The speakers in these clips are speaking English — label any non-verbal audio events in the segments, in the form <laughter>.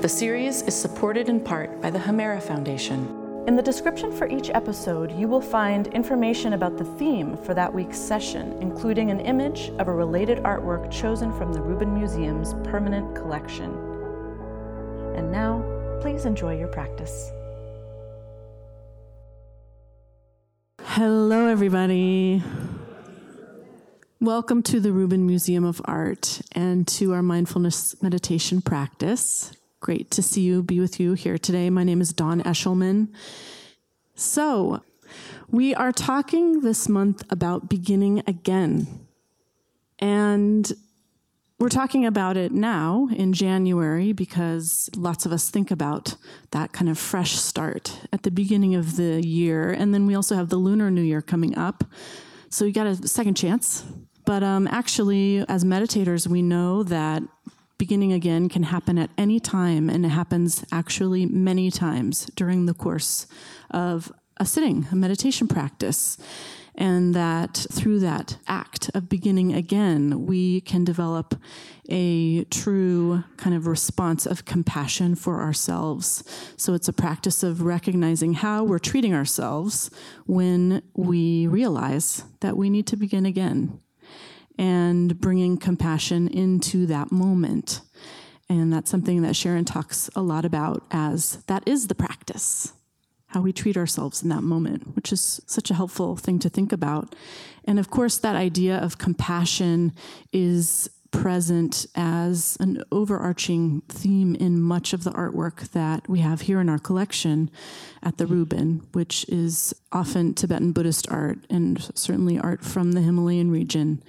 The series is supported in part by the Hemera Foundation. In the description for each episode, you will find information about the theme for that week's session, including an image of a related artwork chosen from the Rubin Museum's permanent collection. And now, please enjoy your practice. Hello, everybody. Welcome to the Rubin Museum of Art and to our mindfulness meditation practice. Great to see you, be with you here today. My name is Dawn Eshelman. So, we are talking this month about beginning again. And we're talking about it now in January because lots of us think about that kind of fresh start at the beginning of the year. And then we also have the Lunar New Year coming up. So you got a second chance. But um, actually, as meditators, we know that beginning again can happen at any time, and it happens actually many times during the course of a sitting, a meditation practice. And that through that act of beginning again, we can develop a true kind of response of compassion for ourselves. So it's a practice of recognizing how we're treating ourselves when we realize that we need to begin again and bringing compassion into that moment. And that's something that Sharon talks a lot about as that is the practice, how we treat ourselves in that moment, which is such a helpful thing to think about. And of course, that idea of compassion is present as an overarching theme in much of the artwork that we have here in our collection at the Rubin, which is often Tibetan Buddhist art and certainly art from the Himalayan region.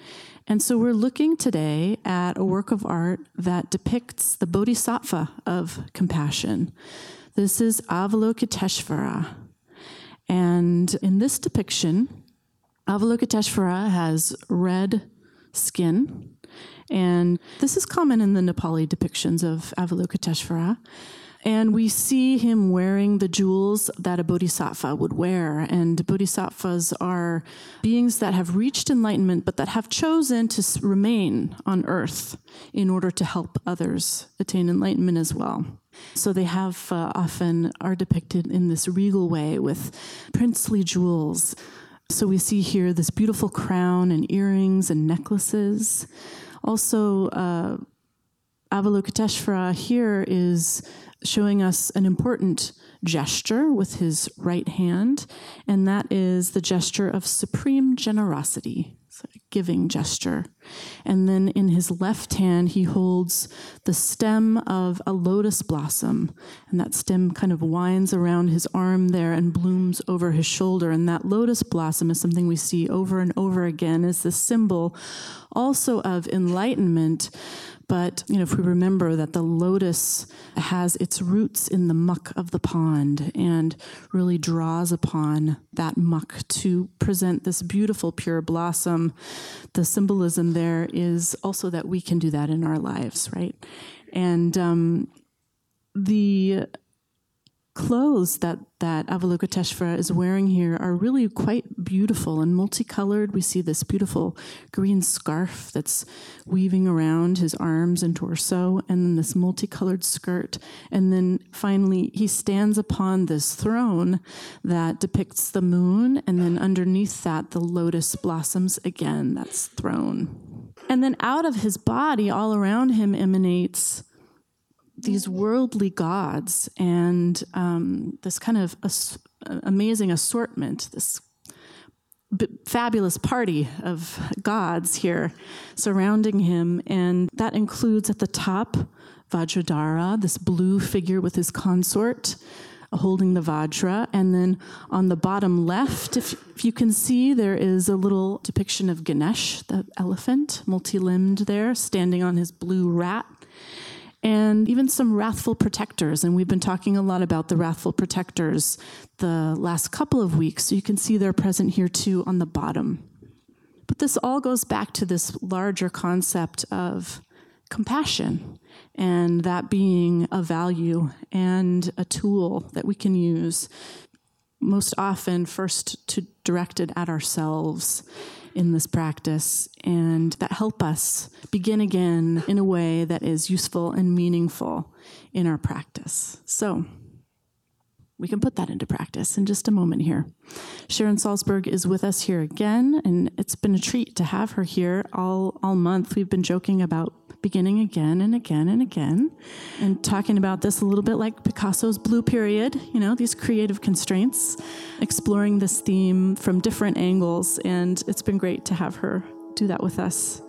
And so we're looking today at a work of art that depicts the bodhisattva of compassion. This is Avalokiteshvara. And in this depiction, Avalokiteshvara has red skin. And this is common in the Nepali depictions of Avalokiteshvara. And we see him wearing the jewels that a bodhisattva would wear. And bodhisattvas are beings that have reached enlightenment, but that have chosen to remain on earth in order to help others attain enlightenment as well. So they have uh, often are depicted in this regal way with princely jewels. So we see here this beautiful crown and earrings and necklaces. Also, uh, Avalokiteshvara here is showing us an important gesture with his right hand, and that is the gesture of supreme generosity, a giving gesture. And then in his left hand, he holds the stem of a lotus blossom, and that stem kind of winds around his arm there and blooms over his shoulder. And that lotus blossom is something we see over and over again as the symbol also of enlightenment but you know, if we remember that the lotus has its roots in the muck of the pond and really draws upon that muck to present this beautiful pure blossom, the symbolism there is also that we can do that in our lives, right? And um, the clothes that that Avalokiteshvara is wearing here are really quite beautiful and multicolored. We see this beautiful green scarf that's weaving around his arms and torso, and then this multicolored skirt. And then finally, he stands upon this throne that depicts the moon, and then underneath that, the lotus blossoms again. That's throne. And then out of his body, all around him, emanates these worldly gods and um, this kind of as- amazing assortment, this b- fabulous party of gods here surrounding him. And that includes at the top Vajradhara, this blue figure with his consort holding the Vajra. And then on the bottom left, if, if you can see, there is a little depiction of Ganesh, the elephant, multi limbed there, standing on his blue rat. And even some wrathful protectors. And we've been talking a lot about the wrathful protectors the last couple of weeks. So you can see they're present here too on the bottom. But this all goes back to this larger concept of compassion and that being a value and a tool that we can use most often first to direct it at ourselves in this practice and that help us begin again in a way that is useful and meaningful in our practice. So, we can put that into practice in just a moment here. Sharon Salzberg is with us here again, and it's been a treat to have her here all, all month. We've been joking about beginning again and again and again, and talking about this a little bit like Picasso's blue period, you know, these creative constraints, exploring this theme from different angles, and it's been great to have her do that with us.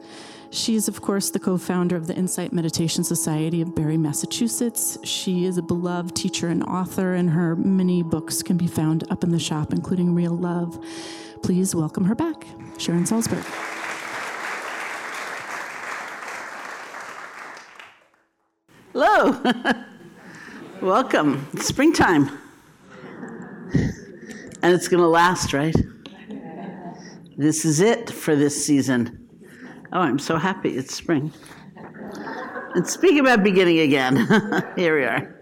She's, of course, the co founder of the Insight Meditation Society of Barre, Massachusetts. She is a beloved teacher and author, and her many books can be found up in the shop, including Real Love. Please welcome her back, Sharon Salzberg. Hello. <laughs> Welcome. It's springtime. And it's going to last, right? This is it for this season. Oh, I'm so happy it's spring. And speaking about beginning again, <laughs> here we are.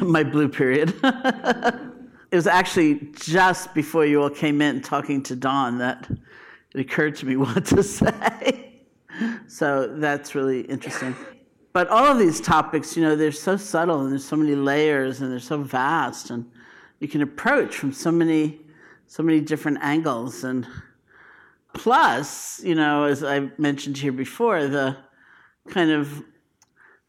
<laughs> My blue period. it was actually just before you all came in talking to Dawn that it occurred to me what to say. So that's really interesting. But all of these topics, you know, they're so subtle and there's so many layers and they're so vast and you can approach from so many so many different angles and plus, you know, as I mentioned here before, the kind of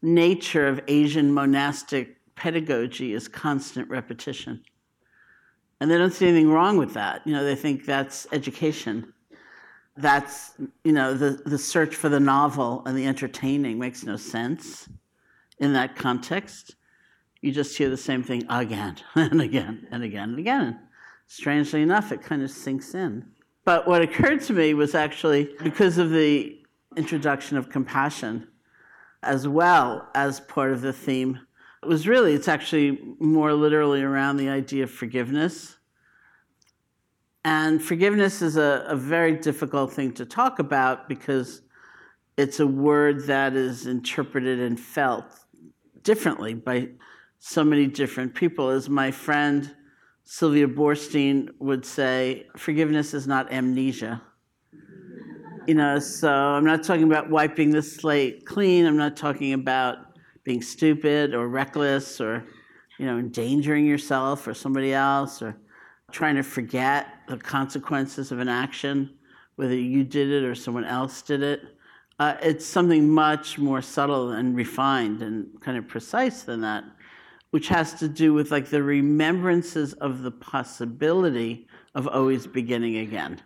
nature of Asian monastic pedagogy is constant repetition. And they don't see anything wrong with that. You know, they think that's education that's you know the, the search for the novel and the entertaining makes no sense in that context. You just hear the same thing again <laughs> and again and again and again. Strangely enough it kind of sinks in. But what occurred to me was actually because of the introduction of compassion as well as part of the theme it was really it's actually more literally around the idea of forgiveness and forgiveness is a, a very difficult thing to talk about because it's a word that is interpreted and felt differently by so many different people. As my friend Sylvia Boorstein would say, forgiveness is not amnesia. You know, so I'm not talking about wiping the slate clean. I'm not talking about being stupid or reckless or, you know, endangering yourself or somebody else or trying to forget the consequences of an action, whether you did it or someone else did it. Uh, it's something much more subtle and refined and kind of precise than that, which has to do with like the remembrances of the possibility of always beginning again,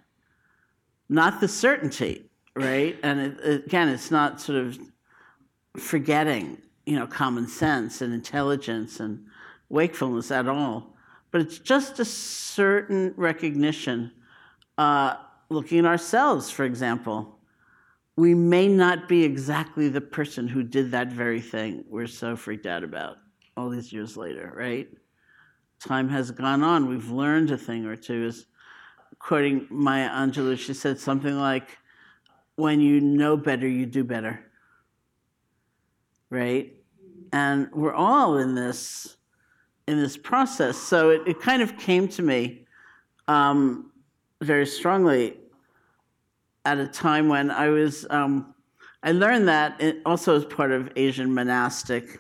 not the certainty, right? And it, it, again, it's not sort of forgetting, you know, common sense and intelligence and wakefulness at all but it's just a certain recognition. Uh, looking at ourselves, for example, we may not be exactly the person who did that very thing we're so freaked out about all these years later, right? Time has gone on. We've learned a thing or two. Is quoting Maya Angelou, she said something like, "When you know better, you do better." Right? And we're all in this in this process. So it, it kind of came to me um, very strongly at a time when I was, um, I learned that it also as part of Asian monastic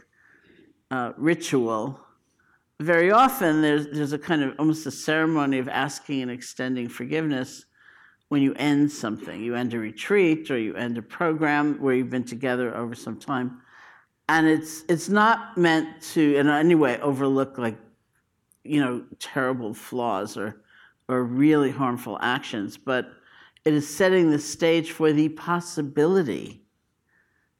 uh, ritual. Very often there's, there's a kind of almost a ceremony of asking and extending forgiveness when you end something. You end a retreat or you end a program where you've been together over some time and it's it's not meant to in any way overlook like you know terrible flaws or or really harmful actions but it is setting the stage for the possibility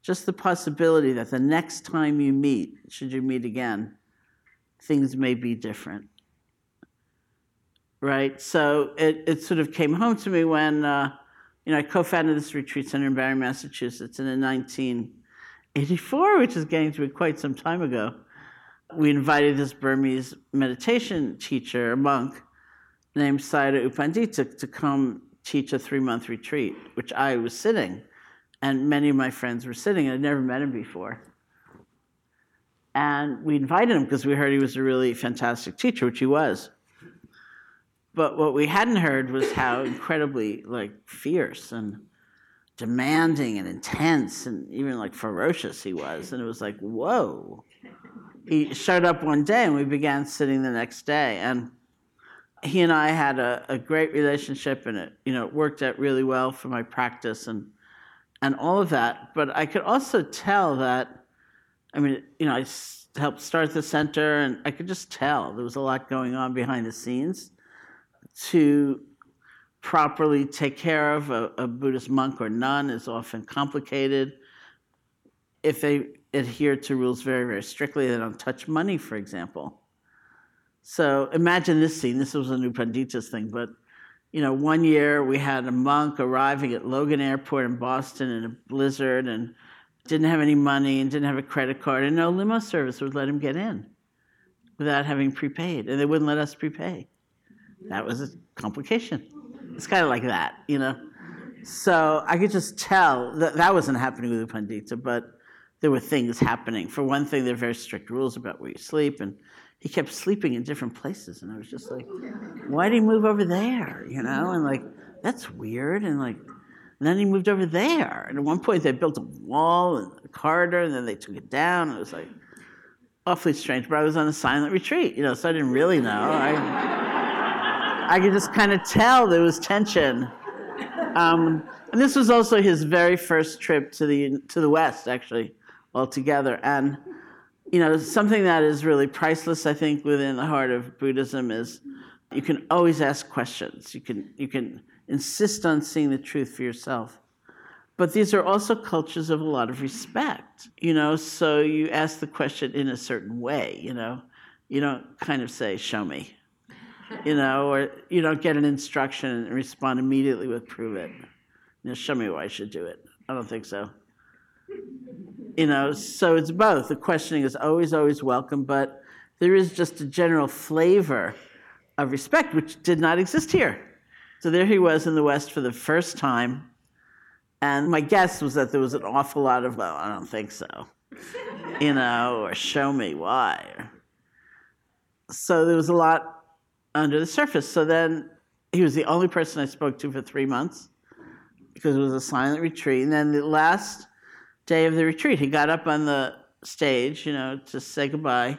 just the possibility that the next time you meet should you meet again things may be different. Right? So it, it sort of came home to me when uh, you know i co-founded this retreat center in Barre massachusetts in the 19 84, which is getting to be quite some time ago, we invited this Burmese meditation teacher, a monk, named Sayadaw U Pandita, to come teach a three month retreat, which I was sitting, and many of my friends were sitting, and I'd never met him before. And we invited him because we heard he was a really fantastic teacher, which he was. But what we hadn't heard was how incredibly like fierce and demanding and intense and even like ferocious he was. And it was like, whoa. He showed up one day and we began sitting the next day. And he and I had a, a great relationship and it, you know, it worked out really well for my practice and and all of that. But I could also tell that, I mean, you know, I helped start the center and I could just tell there was a lot going on behind the scenes to properly take care of a, a Buddhist monk or nun is often complicated. If they adhere to rules very, very strictly, they don't touch money, for example. So imagine this scene. This was a new Pandita's thing, but you know, one year we had a monk arriving at Logan Airport in Boston in a blizzard and didn't have any money and didn't have a credit card, and no limo service would let him get in without having prepaid, and they wouldn't let us prepay. That was a complication. It's kind of like that, you know. So I could just tell that that wasn't happening with the Pandita, but there were things happening. For one thing, there are very strict rules about where you sleep, and he kept sleeping in different places, and I was just like, why did he move over there? You know, and like that's weird, and like. And then he moved over there. And at one point, they built a wall and a corridor, and then they took it down. And it was like awfully strange. But I was on a silent retreat, you know, so I didn't really know. I, I could just kind of tell there was tension. Um, and this was also his very first trip to the to the West, actually, altogether. And you know, something that is really priceless, I think, within the heart of Buddhism is you can always ask questions. You can you can insist on seeing the truth for yourself. But these are also cultures of a lot of respect, you know, so you ask the question in a certain way, you know. You don't kind of say, show me, you know, or you don't get an instruction and respond immediately with prove it. You know, show me why I should do it. I don't think so. You know, so it's both. The questioning is always, always welcome, but there is just a general flavor of respect which did not exist here. So there he was in the West for the first time. And my guess was that there was an awful lot of, well, I don't think so, you know, or show me why. So there was a lot under the surface. So then he was the only person I spoke to for three months because it was a silent retreat. And then the last day of the retreat, he got up on the stage, you know, to say goodbye.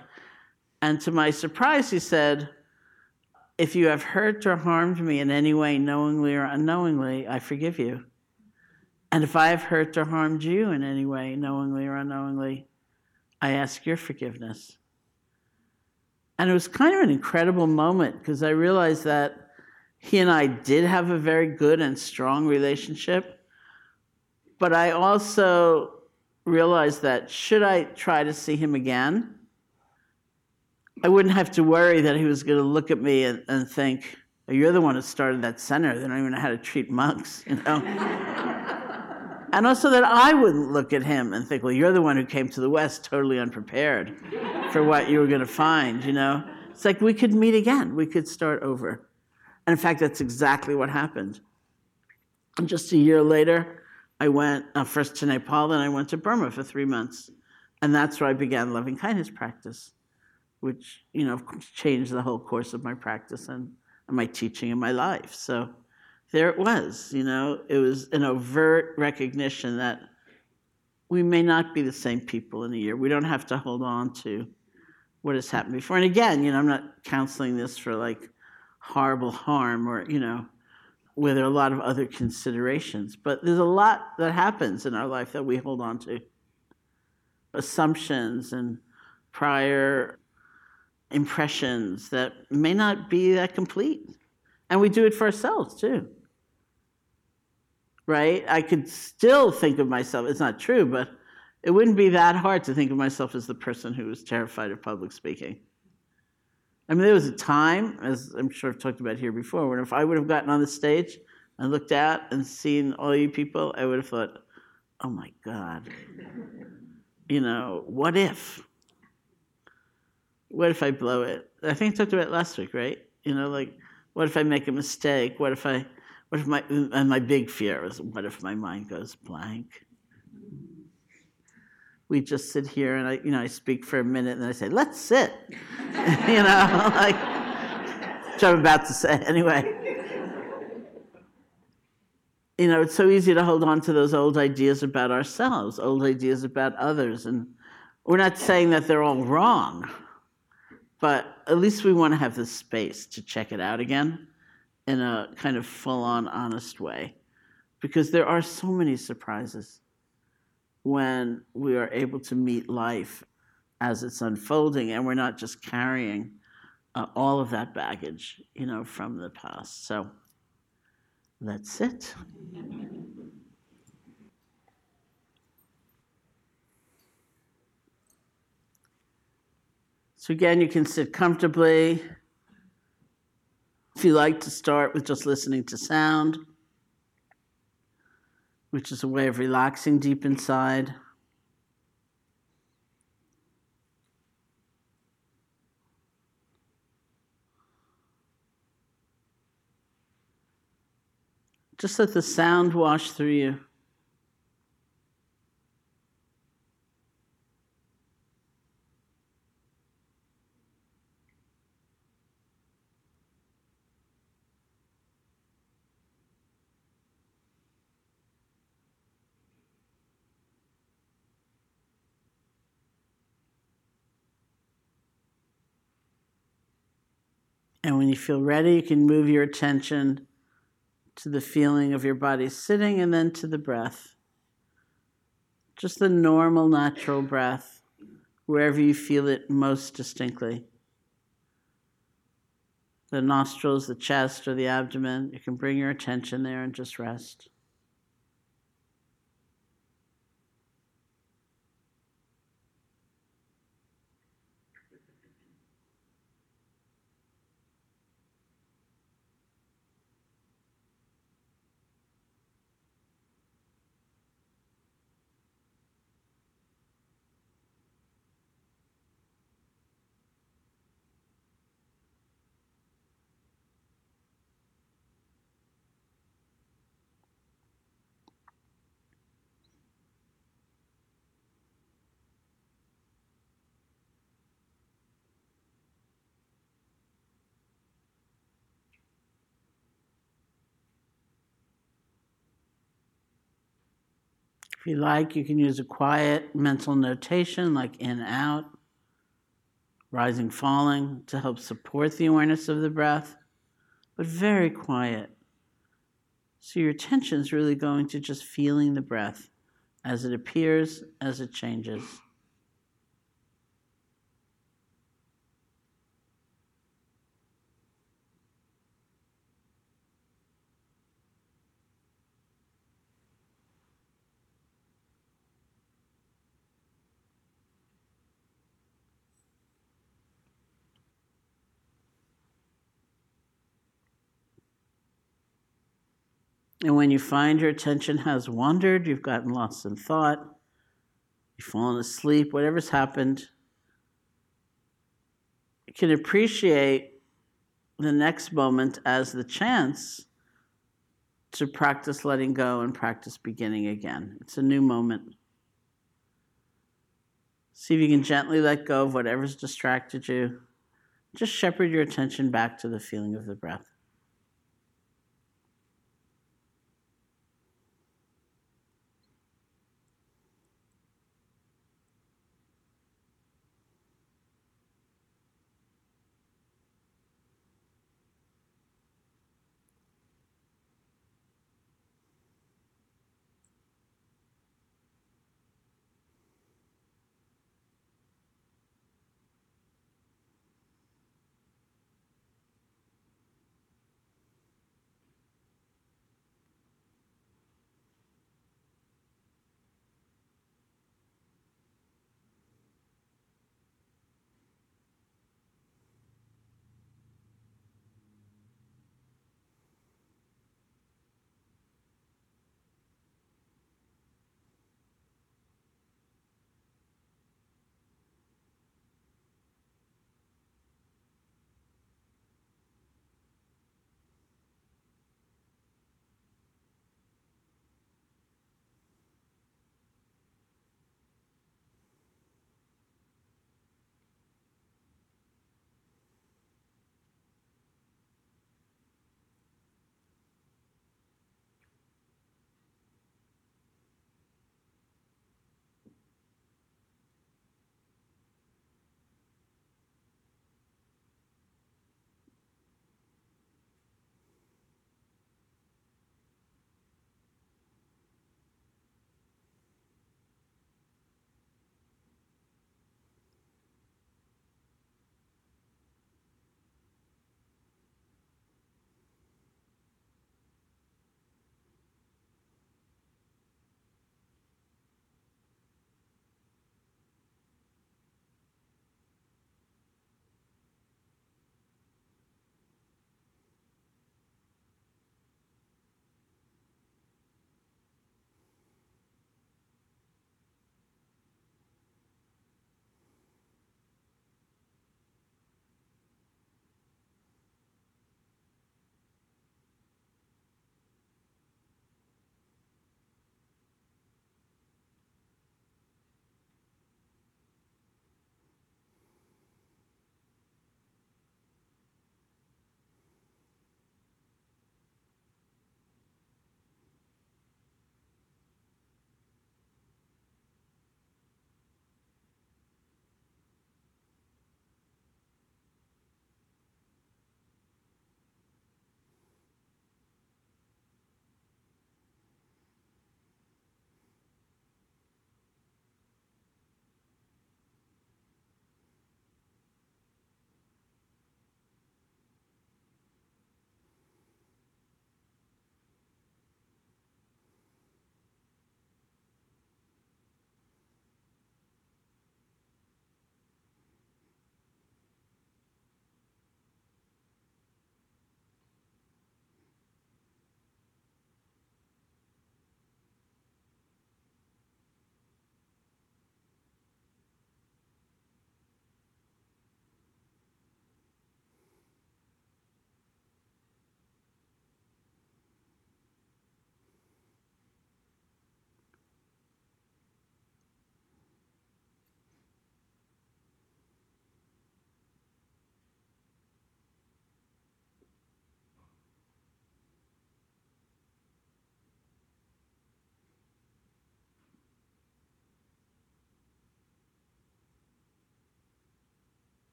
And to my surprise, he said, if you have hurt or harmed me in any way, knowingly or unknowingly, I forgive you. And if I have hurt or harmed you in any way, knowingly or unknowingly, I ask your forgiveness. And it was kind of an incredible moment because I realized that he and I did have a very good and strong relationship. But I also realized that should I try to see him again, I wouldn't have to worry that he was going to look at me and, and think, oh, "You're the one who started that center. They don't even know how to treat monks," you know. <laughs> and also that I wouldn't look at him and think, "Well, you're the one who came to the West totally unprepared for what you were going to find," you know. It's like we could meet again. We could start over. And in fact, that's exactly what happened. And just a year later, I went uh, first to Nepal, then I went to Burma for three months. And that's where I began loving kindness practice which you know changed the whole course of my practice and, and my teaching and my life. So there it was. You know, it was an overt recognition that we may not be the same people in a year. We don't have to hold on to what has happened before. And again, you know, I'm not counseling this for like horrible harm or you know where there are a lot of other considerations. But there's a lot that happens in our life that we hold on to. Assumptions and prior impressions that may not be that complete. And we do it for ourselves too. Right? I could still think of myself, it's not true, but it wouldn't be that hard to think of myself as the person who was terrified of public speaking. I mean, there was a time, as I'm sure I've talked about here before, when if I would have gotten on the stage and looked out and seen all you people, I would have thought, oh my God, you know, what if? What if I blow it? I think I talked about it last week, right? You know, like, what if I make a mistake? What if I, what if my, and my big fear is, what if my mind goes blank? We just sit here and I, you know, I speak for a minute and I say, let's sit. <laughs> you know, <laughs> like, which I'm about to say anyway you know, it's so easy to hold on to those old ideas about ourselves, old ideas about others. And we're not saying that they're all wrong, but at least we want to have the space to check it out again in a kind of full on, honest way. Because there are so many surprises when we are able to meet life as it's unfolding and we're not just carrying uh, all of that baggage, you know, from the past. So, that's it. So, again, you can sit comfortably. If you like to start with just listening to sound, which is a way of relaxing deep inside. Just let the sound wash through you. And when you feel ready, you can move your attention to the feeling of your body sitting and then to the breath. Just the normal, natural breath, wherever you feel it most distinctly. The nostrils, the chest, or the abdomen, you can bring your attention there and just rest. If you like, you can use a quiet mental notation like in, out, rising, falling to help support the awareness of the breath, but very quiet. So your attention is really going to just feeling the breath as it appears, as it changes. And when you find your attention has wandered, you've gotten lost in thought, you've fallen asleep, whatever's happened, you can appreciate the next moment as the chance to practice letting go and practice beginning again. It's a new moment. See if you can gently let go of whatever's distracted you. Just shepherd your attention back to the feeling of the breath.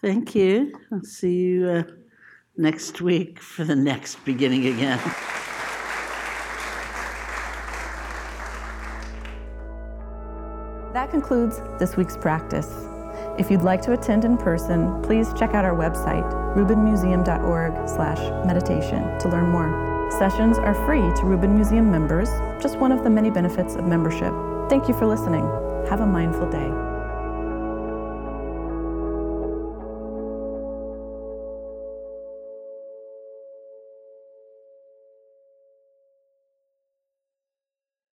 Thank you. I'll see you uh, next week for the next beginning again. <laughs> That concludes this week's practice. If you'd like to attend in person, please check out our website, rubinmuseum.org/meditation to learn more. Sessions are free to Rubin Museum members, just one of the many benefits of membership. Thank you for listening. Have a mindful day.